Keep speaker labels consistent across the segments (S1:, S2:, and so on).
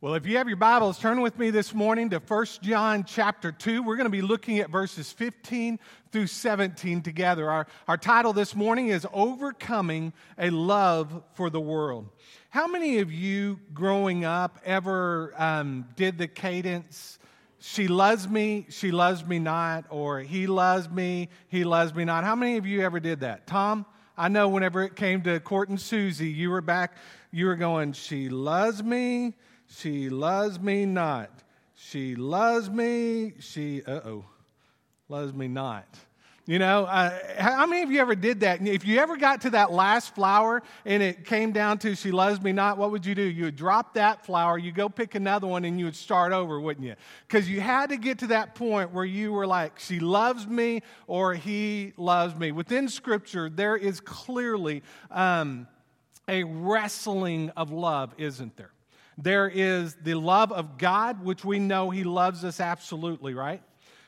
S1: Well, if you have your Bibles, turn with me this morning to 1 John chapter 2. We're going to be looking at verses 15 through 17 together. Our, our title this morning is Overcoming a Love for the World. How many of you growing up ever um, did the cadence, she loves me, she loves me not, or he loves me, he loves me not? How many of you ever did that? Tom? I know whenever it came to Court and Susie, you were back, you were going, she loves me, she loves me not. She loves me. She, uh oh, loves me not. You know, uh, how many of you ever did that? If you ever got to that last flower and it came down to she loves me not, what would you do? You would drop that flower, you go pick another one, and you would start over, wouldn't you? Because you had to get to that point where you were like, she loves me or he loves me. Within Scripture, there is clearly um, a wrestling of love, isn't there? There is the love of God, which we know He loves us absolutely, right?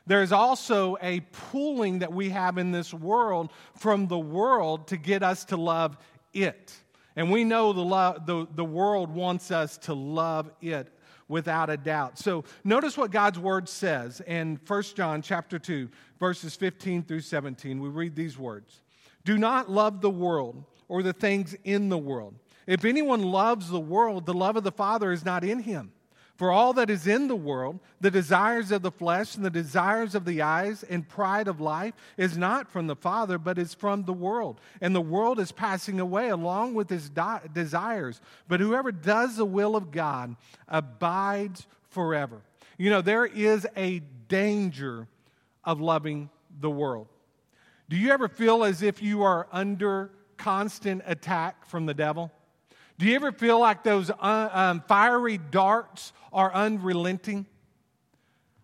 S1: There's also a pulling that we have in this world from the world to get us to love it. And we know the, love, the, the world wants us to love it without a doubt. So notice what God's word says in 1 John chapter 2, verses 15 through 17. We read these words. Do not love the world or the things in the world. If anyone loves the world, the love of the Father is not in him. For all that is in the world, the desires of the flesh and the desires of the eyes and pride of life, is not from the Father, but is from the world. And the world is passing away along with di- desires. But whoever does the will of God abides forever. You know, there is a danger of loving the world. Do you ever feel as if you are under constant attack from the devil? Do you ever feel like those uh, um, fiery darts are unrelenting?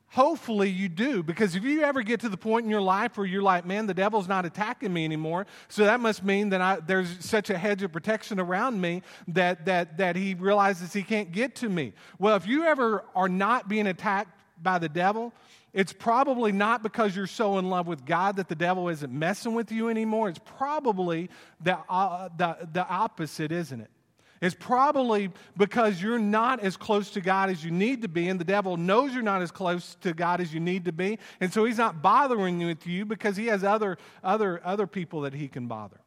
S1: Hopefully you do, because if you ever get to the point in your life where you're like, man, the devil's not attacking me anymore, so that must mean that I, there's such a hedge of protection around me that, that, that he realizes he can't get to me. Well, if you ever are not being attacked by the devil, it's probably not because you're so in love with God that the devil isn't messing with you anymore. It's probably the, uh, the, the opposite, isn't it? It's probably because you're not as close to God as you need to be, and the devil knows you're not as close to God as you need to be, and so he's not bothering with you because he has other, other, other people that he can bother.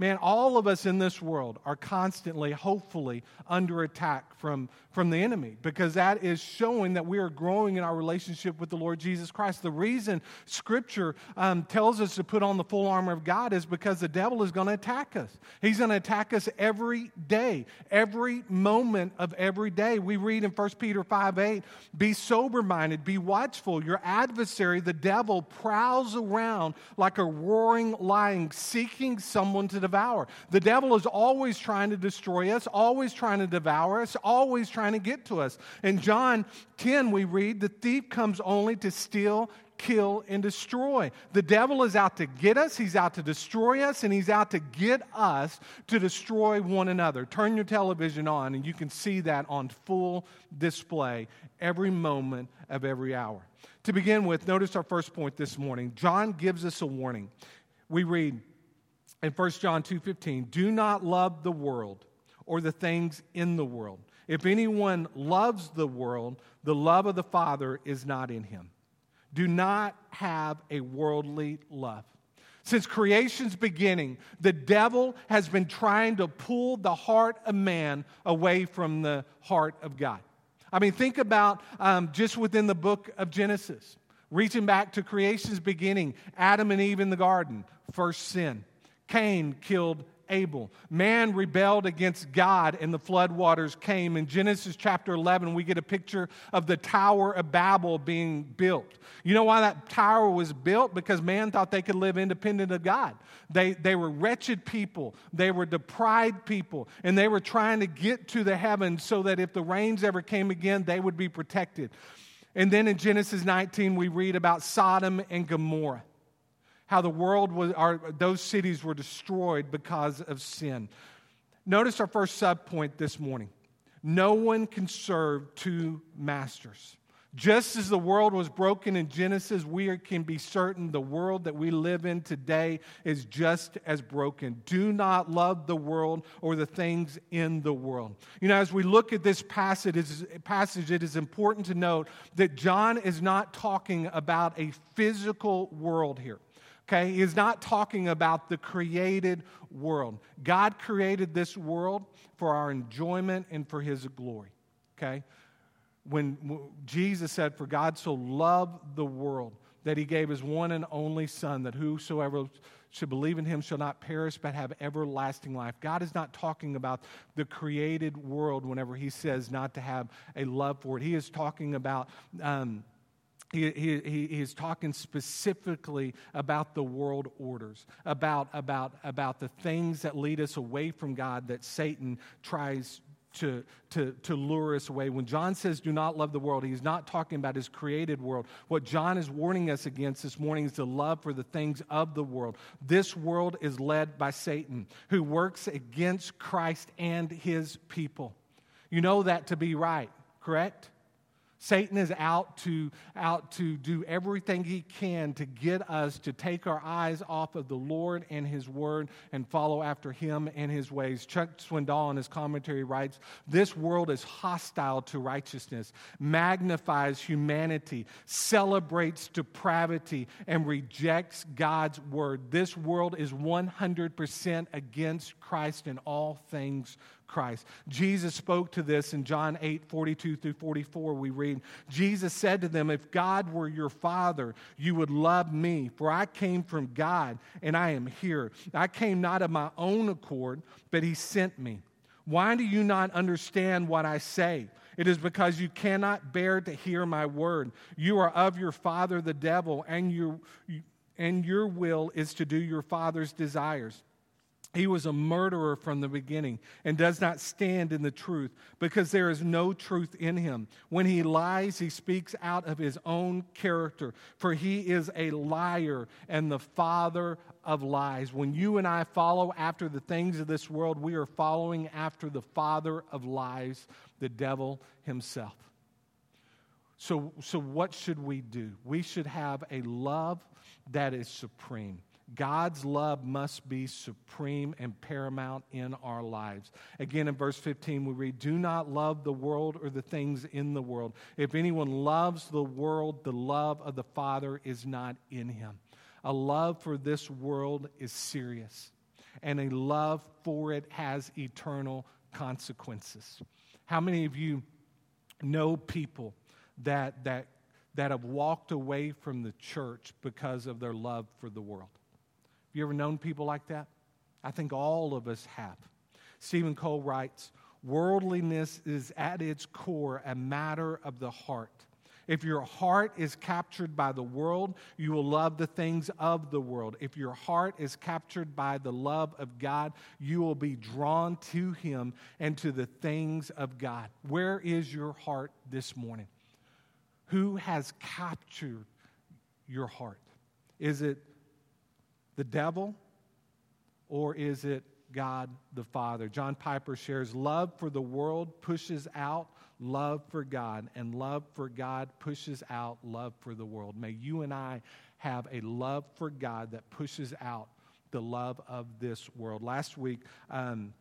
S1: Man, all of us in this world are constantly, hopefully, under attack from, from the enemy because that is showing that we are growing in our relationship with the Lord Jesus Christ. The reason Scripture um, tells us to put on the full armor of God is because the devil is going to attack us. He's going to attack us every day, every moment of every day. We read in 1 Peter 5 8, be sober minded, be watchful. Your adversary, the devil, prowls around like a roaring lion, seeking someone to devour. The devil is always trying to destroy us, always trying to devour us, always trying to get to us. In John 10, we read, the thief comes only to steal, kill, and destroy. The devil is out to get us, he's out to destroy us, and he's out to get us to destroy one another. Turn your television on, and you can see that on full display every moment of every hour. To begin with, notice our first point this morning. John gives us a warning. We read, in 1 John 2:15, "Do not love the world or the things in the world. If anyone loves the world, the love of the Father is not in him." Do not have a worldly love. Since creation's beginning, the devil has been trying to pull the heart of man away from the heart of God. I mean, think about um, just within the book of Genesis, reaching back to creation's beginning, Adam and Eve in the garden, first sin. Cain killed Abel. Man rebelled against God, and the floodwaters came. In Genesis chapter 11, we get a picture of the Tower of Babel being built. You know why that tower was built? Because man thought they could live independent of God. They, they were wretched people, they were deprived people, and they were trying to get to the heavens so that if the rains ever came again, they would be protected. And then in Genesis 19, we read about Sodom and Gomorrah how the world was, our, those cities were destroyed because of sin. Notice our first sub point this morning. No one can serve two masters. Just as the world was broken in Genesis, we can be certain the world that we live in today is just as broken. Do not love the world or the things in the world. You know, as we look at this passage, it is important to note that John is not talking about a physical world here. Okay, he is not talking about the created world. God created this world for our enjoyment and for his glory. Okay? when Jesus said, For God so loved the world that he gave his one and only Son, that whosoever should believe in him shall not perish but have everlasting life. God is not talking about the created world whenever he says not to have a love for it. He is talking about. Um, he, he, he, is talking specifically about the world orders, about, about, about the things that lead us away from God that Satan tries to, to, to lure us away. When John says, do not love the world, he's not talking about his created world. What John is warning us against this morning is the love for the things of the world. This world is led by Satan, who works against Christ and his people. You know that to be right, correct? Satan is out to, out to do everything he can to get us to take our eyes off of the Lord and his word and follow after him and his ways. Chuck Swindoll in his commentary writes This world is hostile to righteousness, magnifies humanity, celebrates depravity, and rejects God's word. This world is 100% against Christ in all things Christ. Jesus spoke to this in John 8 42 through 44. We read, Jesus said to them, If God were your father, you would love me, for I came from God and I am here. I came not of my own accord, but he sent me. Why do you not understand what I say? It is because you cannot bear to hear my word. You are of your father, the devil, and your, and your will is to do your father's desires. He was a murderer from the beginning and does not stand in the truth because there is no truth in him. When he lies, he speaks out of his own character, for he is a liar and the father of lies. When you and I follow after the things of this world, we are following after the father of lies, the devil himself. So, so what should we do? We should have a love that is supreme. God's love must be supreme and paramount in our lives. Again, in verse 15, we read, Do not love the world or the things in the world. If anyone loves the world, the love of the Father is not in him. A love for this world is serious, and a love for it has eternal consequences. How many of you know people that, that, that have walked away from the church because of their love for the world? You ever known people like that? I think all of us have. Steven Cole writes Worldliness is at its core a matter of the heart. If your heart is captured by the world, you will love the things of the world. If your heart is captured by the love of God, you will be drawn to Him and to the things of God. Where is your heart this morning? Who has captured your heart? Is it the devil or is it God the Father? John Piper shares love for the world pushes out love for God, and love for God pushes out love for the world. May you and I have a love for God that pushes out the love of this world. Last week, um,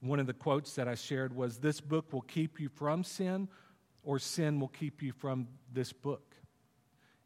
S1: one of the quotes that I shared was This book will keep you from sin, or sin will keep you from this book.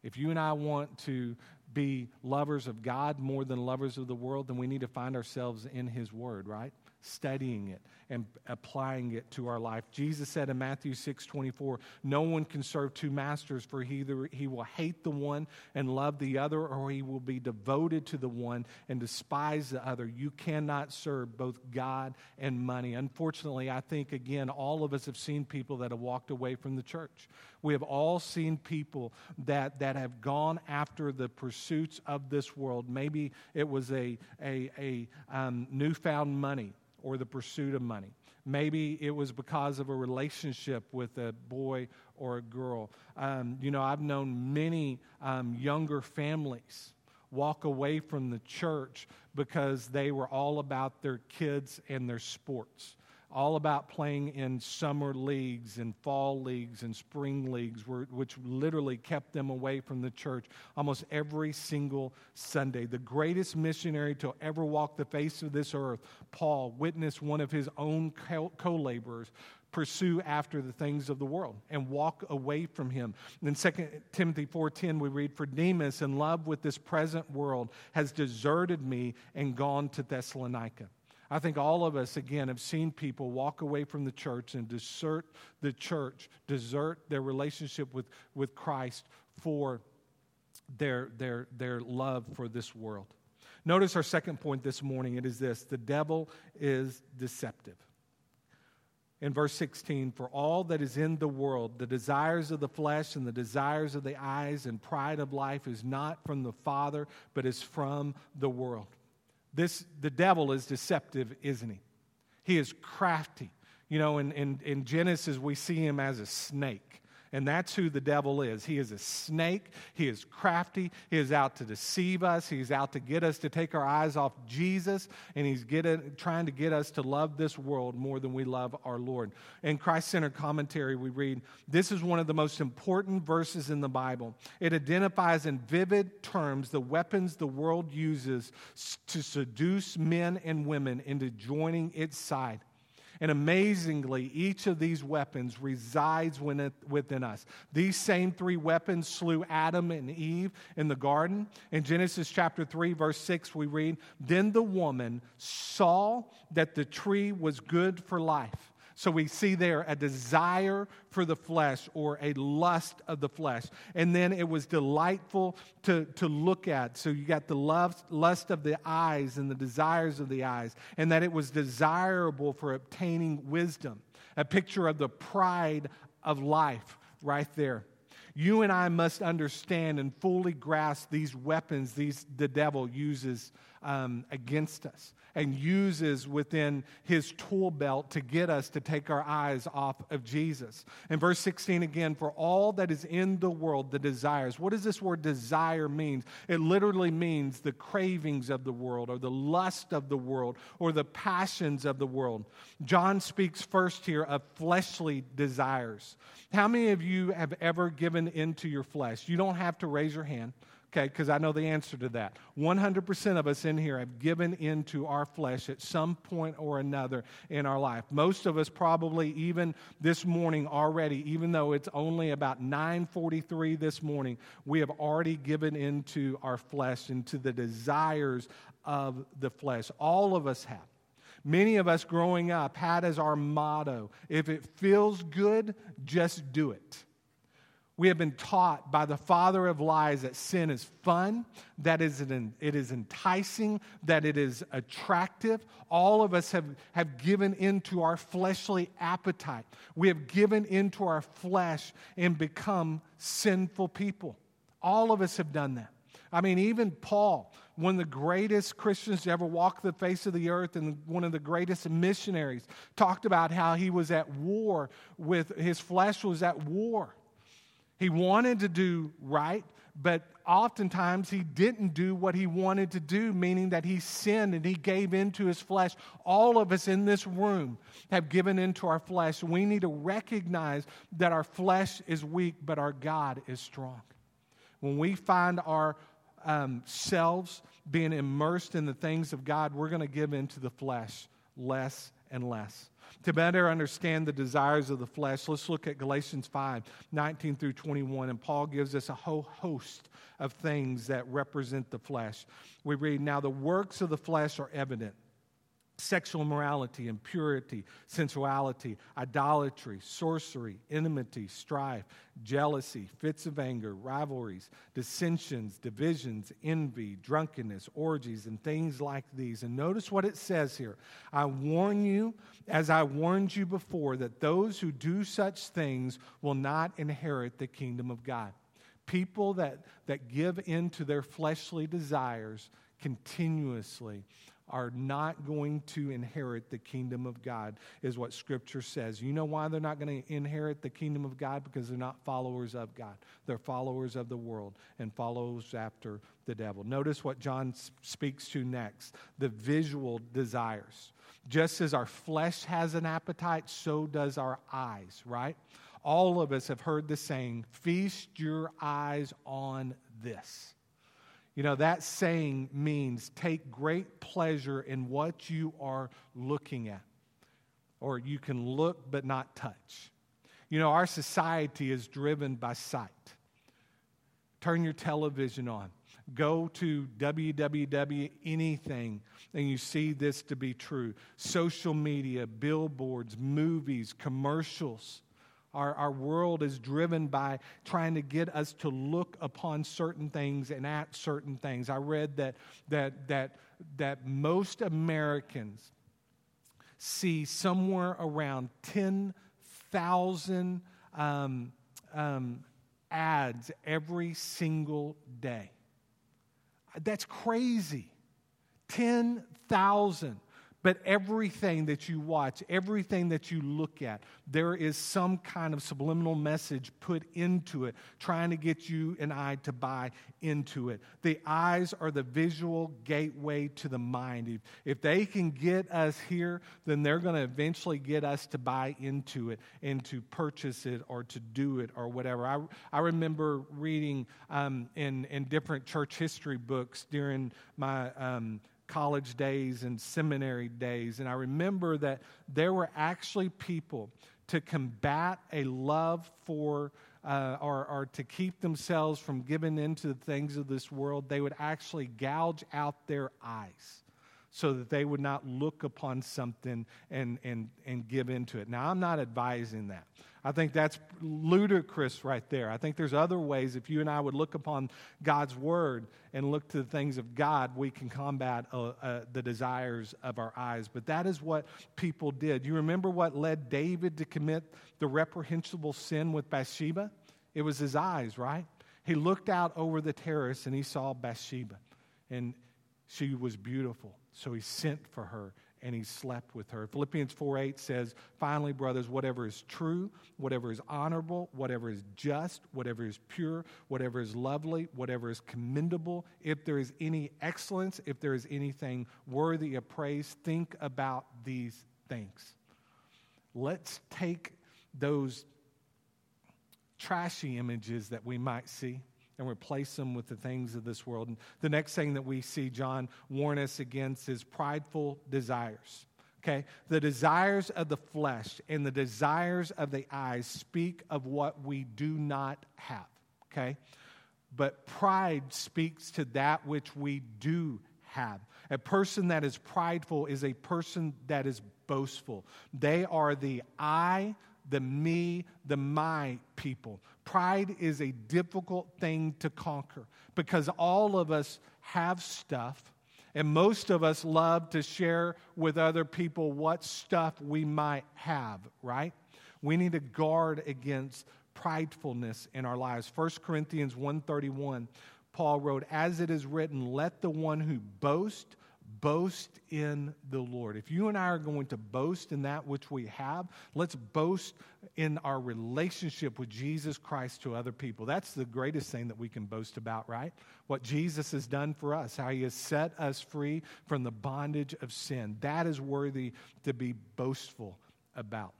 S1: If you and I want to be lovers of God more than lovers of the world, then we need to find ourselves in His Word, right? Studying it and applying it to our life. Jesus said in Matthew 6 24, No one can serve two masters, for either he will hate the one and love the other, or he will be devoted to the one and despise the other. You cannot serve both God and money. Unfortunately, I think, again, all of us have seen people that have walked away from the church. We have all seen people that, that have gone after the pursuits of this world. Maybe it was a, a, a um, newfound money or the pursuit of money. Maybe it was because of a relationship with a boy or a girl. Um, you know, I've known many um, younger families walk away from the church because they were all about their kids and their sports. All about playing in summer leagues and fall leagues and spring leagues, which literally kept them away from the church almost every single Sunday. The greatest missionary to ever walk the face of this earth, Paul, witnessed one of his own co laborers pursue after the things of the world and walk away from him. In 2 Timothy 4:10 we read for Demas in love with this present world has deserted me and gone to Thessalonica. I think all of us, again, have seen people walk away from the church and desert the church, desert their relationship with, with Christ for their, their, their love for this world. Notice our second point this morning. It is this the devil is deceptive. In verse 16, for all that is in the world, the desires of the flesh and the desires of the eyes and pride of life is not from the Father, but is from the world. This, the devil is deceptive, isn't he? He is crafty. You know, in, in, in Genesis, we see him as a snake. And that's who the devil is. He is a snake. He is crafty. He is out to deceive us. He's out to get us to take our eyes off Jesus. And he's trying to get us to love this world more than we love our Lord. In Christ centered commentary, we read this is one of the most important verses in the Bible. It identifies in vivid terms the weapons the world uses to seduce men and women into joining its side. And amazingly, each of these weapons resides within us. These same three weapons slew Adam and Eve in the garden. In Genesis chapter 3, verse 6, we read Then the woman saw that the tree was good for life so we see there a desire for the flesh or a lust of the flesh. And then it was delightful to, to look at. So you got the love, lust of the eyes and the desires of the eyes, and that it was desirable for obtaining wisdom. A picture of the pride of life right there. You and I must understand and fully grasp these weapons these, the devil uses um, against us and uses within his tool belt to get us to take our eyes off of Jesus. In verse 16 again, for all that is in the world, the desires. What does this word desire mean? It literally means the cravings of the world or the lust of the world or the passions of the world. John speaks first here of fleshly desires. How many of you have ever given into your flesh? You don't have to raise your hand okay, because I know the answer to that. 100% of us in here have given into our flesh at some point or another in our life. Most of us probably even this morning already, even though it's only about 9:43 this morning, we have already given into our flesh, into the desires of the flesh. All of us have. Many of us growing up had as our motto if it feels good, just do it. We have been taught by the father of lies that sin is fun, that is it is enticing, that it is attractive. All of us have, have given into our fleshly appetite. We have given into our flesh and become sinful people. All of us have done that. I mean, even Paul, one of the greatest Christians to ever walk the face of the earth and one of the greatest missionaries, talked about how he was at war with his flesh was at war he wanted to do right, but oftentimes he didn't do what he wanted to do, meaning that he sinned and he gave into his flesh. All of us in this room have given into our flesh. We need to recognize that our flesh is weak, but our God is strong. When we find our um, being immersed in the things of God, we're going to give into the flesh less and less. To better understand the desires of the flesh, let's look at Galatians 5 19 through 21. And Paul gives us a whole host of things that represent the flesh. We read, Now the works of the flesh are evident sexual immorality, impurity, sensuality, idolatry, sorcery, enmity, strife, jealousy, fits of anger, rivalries, dissensions, divisions, envy, drunkenness, orgies, and things like these. And notice what it says here I warn you, as I warned you before, that those who do such things will not inherit the kingdom of God. People that, that give in to their fleshly desires continuously are not going to inherit the kingdom of God, is what Scripture says. You know why they're not going to inherit the kingdom of God? Because they're not followers of God. They're followers of the world and follows after the devil. Notice what John speaks to next the visual desires. Just as our flesh has an appetite, so does our eyes, right? All of us have heard the saying, feast your eyes on this. You know, that saying means take great pleasure in what you are looking at. Or you can look but not touch. You know, our society is driven by sight. Turn your television on. Go to www anything and you see this to be true. Social media, billboards, movies, commercials. Our, our world is driven by trying to get us to look upon certain things and at certain things. I read that, that, that, that most Americans see somewhere around 10,000 um, um, ads every single day. That's crazy. 10,000. But everything that you watch, everything that you look at, there is some kind of subliminal message put into it, trying to get you and I to buy into it. The eyes are the visual gateway to the mind. If, they can get us here, then they're going to eventually get us to buy into it and to purchase it or to do it or whatever. I, I remember reading um, in, in different church history books during my. Um, college days and seminary days. And I remember that there were actually people to combat a love for uh, or, or to keep themselves from giving into the things of this world, they would actually gouge out their eyes so that they would not look upon something and, and, and give into it. Now, I'm not advising that. I think that's ludicrous right there. I think there's other ways, if you and I would look upon God's word and look to the things of God, we can combat uh, uh, the desires of our eyes. But that is what people did. You remember what led David to commit the reprehensible sin with Bathsheba? It was his eyes, right? He looked out over the terrace and he saw Bathsheba, and she was beautiful. So he sent for her and he slept with her. Philippians 4 8 says, Finally, brothers, whatever is true, whatever is honorable, whatever is just, whatever is pure, whatever is lovely, whatever is commendable, if there is any excellence, if there is anything worthy of praise, think about these things. Let's take those trashy images that we might see and replace them with the things of this world. And the next thing that we see John warn us against is prideful desires. Okay? The desires of the flesh and the desires of the eyes speak of what we do not have. Okay? But pride speaks to that which we do have. A person that is prideful is a person that is boastful. They are the I, the me, the my people. Pride is a difficult thing to conquer because all of us have stuff, and most of us love to share with other people what stuff we might have, right? We need to guard against pridefulness in our lives. 1 Corinthians 131 Paul wrote, As it is written, let the one who boasts boast in the Lord. If you and I are going to boast in that which we have, let's boast in our relationship with Jesus Christ to other people. That's the greatest thing that we can boast about, right? What Jesus has done for us, how he has set us free from the bondage of sin. That is worthy to be boastful about.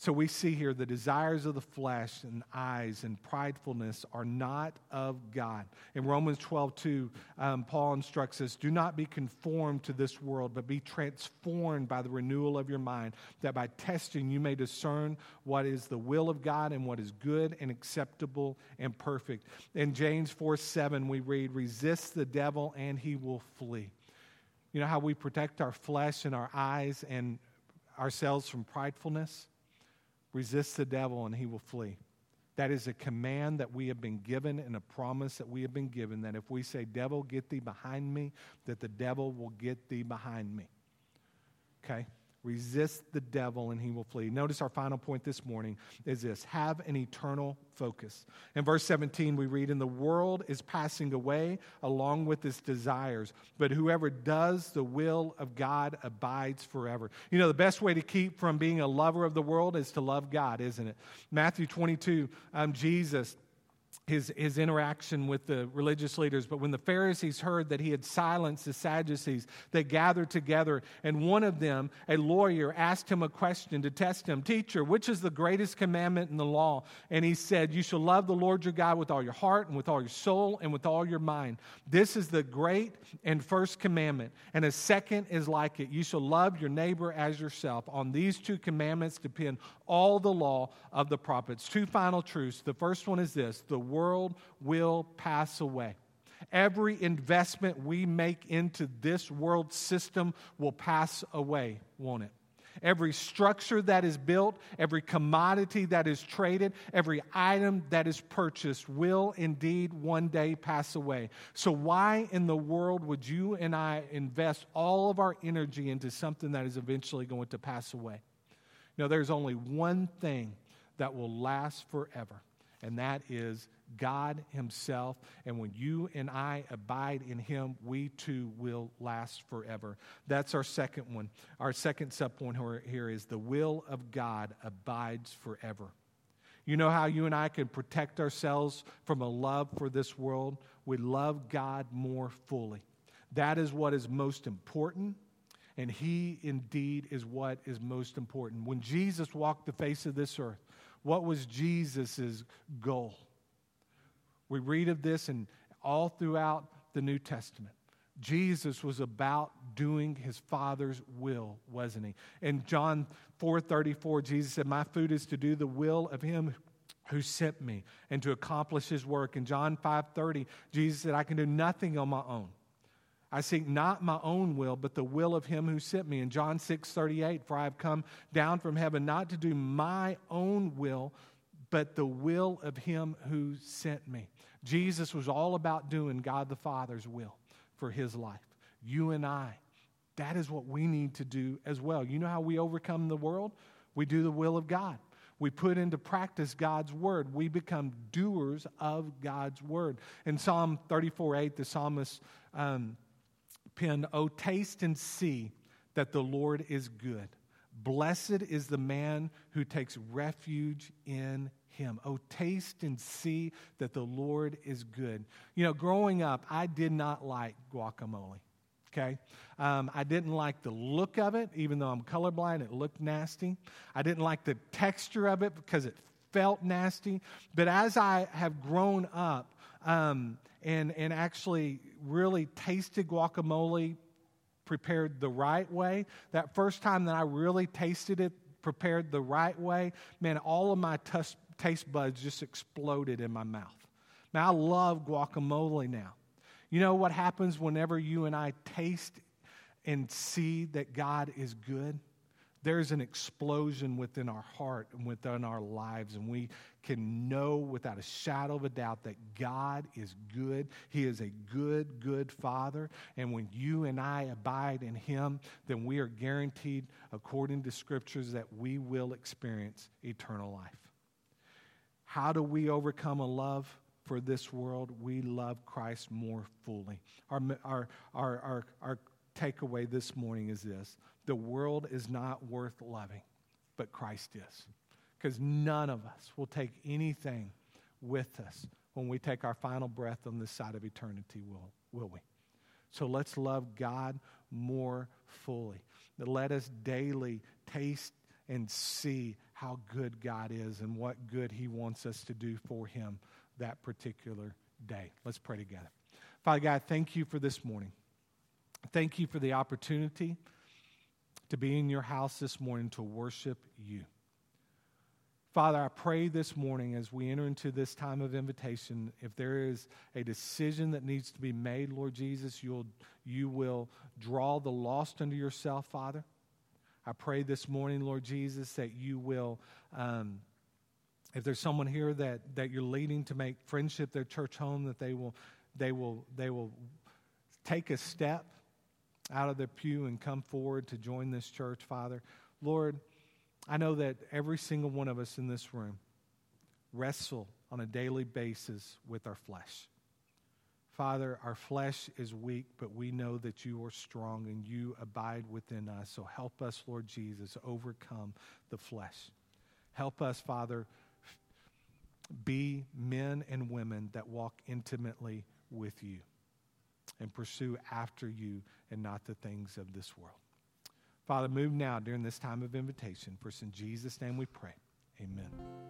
S1: So we see here the desires of the flesh and eyes and pridefulness are not of God. In Romans 12, 2, um, Paul instructs us do not be conformed to this world, but be transformed by the renewal of your mind, that by testing you may discern what is the will of God and what is good and acceptable and perfect. In James 4, 7, we read, resist the devil and he will flee. You know how we protect our flesh and our eyes and ourselves from pridefulness? Resist the devil and he will flee. That is a command that we have been given and a promise that we have been given that if we say, Devil, get thee behind me, that the devil will get thee behind me. Okay? Resist the devil and he will flee. Notice our final point this morning is this have an eternal focus. In verse 17, we read, And the world is passing away along with its desires, but whoever does the will of God abides forever. You know, the best way to keep from being a lover of the world is to love God, isn't it? Matthew 22, um, Jesus his, his interaction with the religious leaders. But when the Pharisees heard that he had silenced the Sadducees, they gathered together, and one of them, a lawyer, asked him a question to test him Teacher, which is the greatest commandment in the law? And he said, You shall love the Lord your God with all your heart, and with all your soul, and with all your mind. This is the great and first commandment. And a second is like it You shall love your neighbor as yourself. On these two commandments depend all the law of the prophets. Two final truths. The first one is this the world will pass away. Every investment we make into this world system will pass away, won't it? Every structure that is built, every commodity that is traded, every item that is purchased will indeed one day pass away. So, why in the world would you and I invest all of our energy into something that is eventually going to pass away? No, there's only one thing that will last forever, and that is God Himself. And when you and I abide in Him, we too will last forever. That's our second one. Our second sub subpoint here is the will of God abides forever. You know how you and I can protect ourselves from a love for this world? We love God more fully. That is what is most important, and He indeed is what is most important. When Jesus walked the face of this earth, what was Jesus' goal? We read of this and all throughout the New Testament. Jesus was about doing his Father's will, wasn't he? In John 4:34, Jesus said, "My food is to do the will of him who sent me and to accomplish his work." In John 5:30, Jesus said, "I can do nothing on my own. I seek not my own will, but the will of him who sent me." In John 6:38, "For I have come down from heaven not to do my own will, but the will of him who sent me." Jesus was all about doing God the Father's will for his life. You and I, that is what we need to do as well. You know how we overcome the world? We do the will of God. We put into practice God's word. We become doers of God's word. In Psalm 34 8, the psalmist um, penned, Oh, taste and see that the Lord is good. Blessed is the man who takes refuge in him. Oh, taste and see that the Lord is good. You know, growing up, I did not like guacamole. Okay? Um, I didn't like the look of it, even though I'm colorblind, it looked nasty. I didn't like the texture of it because it felt nasty. But as I have grown up um, and, and actually really tasted guacamole prepared the right way, that first time that I really tasted it prepared the right way, man, all of my tush, taste buds just exploded in my mouth. Now, I love guacamole now. You know what happens whenever you and I taste and see that God is good? There's an explosion within our heart and within our lives, and we can know without a shadow of a doubt that God is good. He is a good, good Father. And when you and I abide in Him, then we are guaranteed, according to scriptures, that we will experience eternal life. How do we overcome a love for this world? We love Christ more fully. Our, our, our, our, our takeaway this morning is this the world is not worth loving, but Christ is. Because none of us will take anything with us when we take our final breath on this side of eternity, will, will we? So let's love God more fully. Let us daily taste and see how good God is and what good He wants us to do for Him that particular day. Let's pray together. Father God, thank you for this morning. Thank you for the opportunity to be in your house this morning to worship you. Father, I pray this morning as we enter into this time of invitation, if there is a decision that needs to be made, Lord Jesus, you'll, you will draw the lost unto yourself, Father. I pray this morning, Lord Jesus, that you will, um, if there's someone here that, that you're leading to make friendship their church home, that they will, they will, they will take a step out of their pew and come forward to join this church, Father. Lord, I know that every single one of us in this room wrestle on a daily basis with our flesh. Father, our flesh is weak, but we know that you are strong and you abide within us. So help us, Lord Jesus, overcome the flesh. Help us, Father, be men and women that walk intimately with you and pursue after you and not the things of this world. Father, move now during this time of invitation. For in Jesus' name we pray. Amen.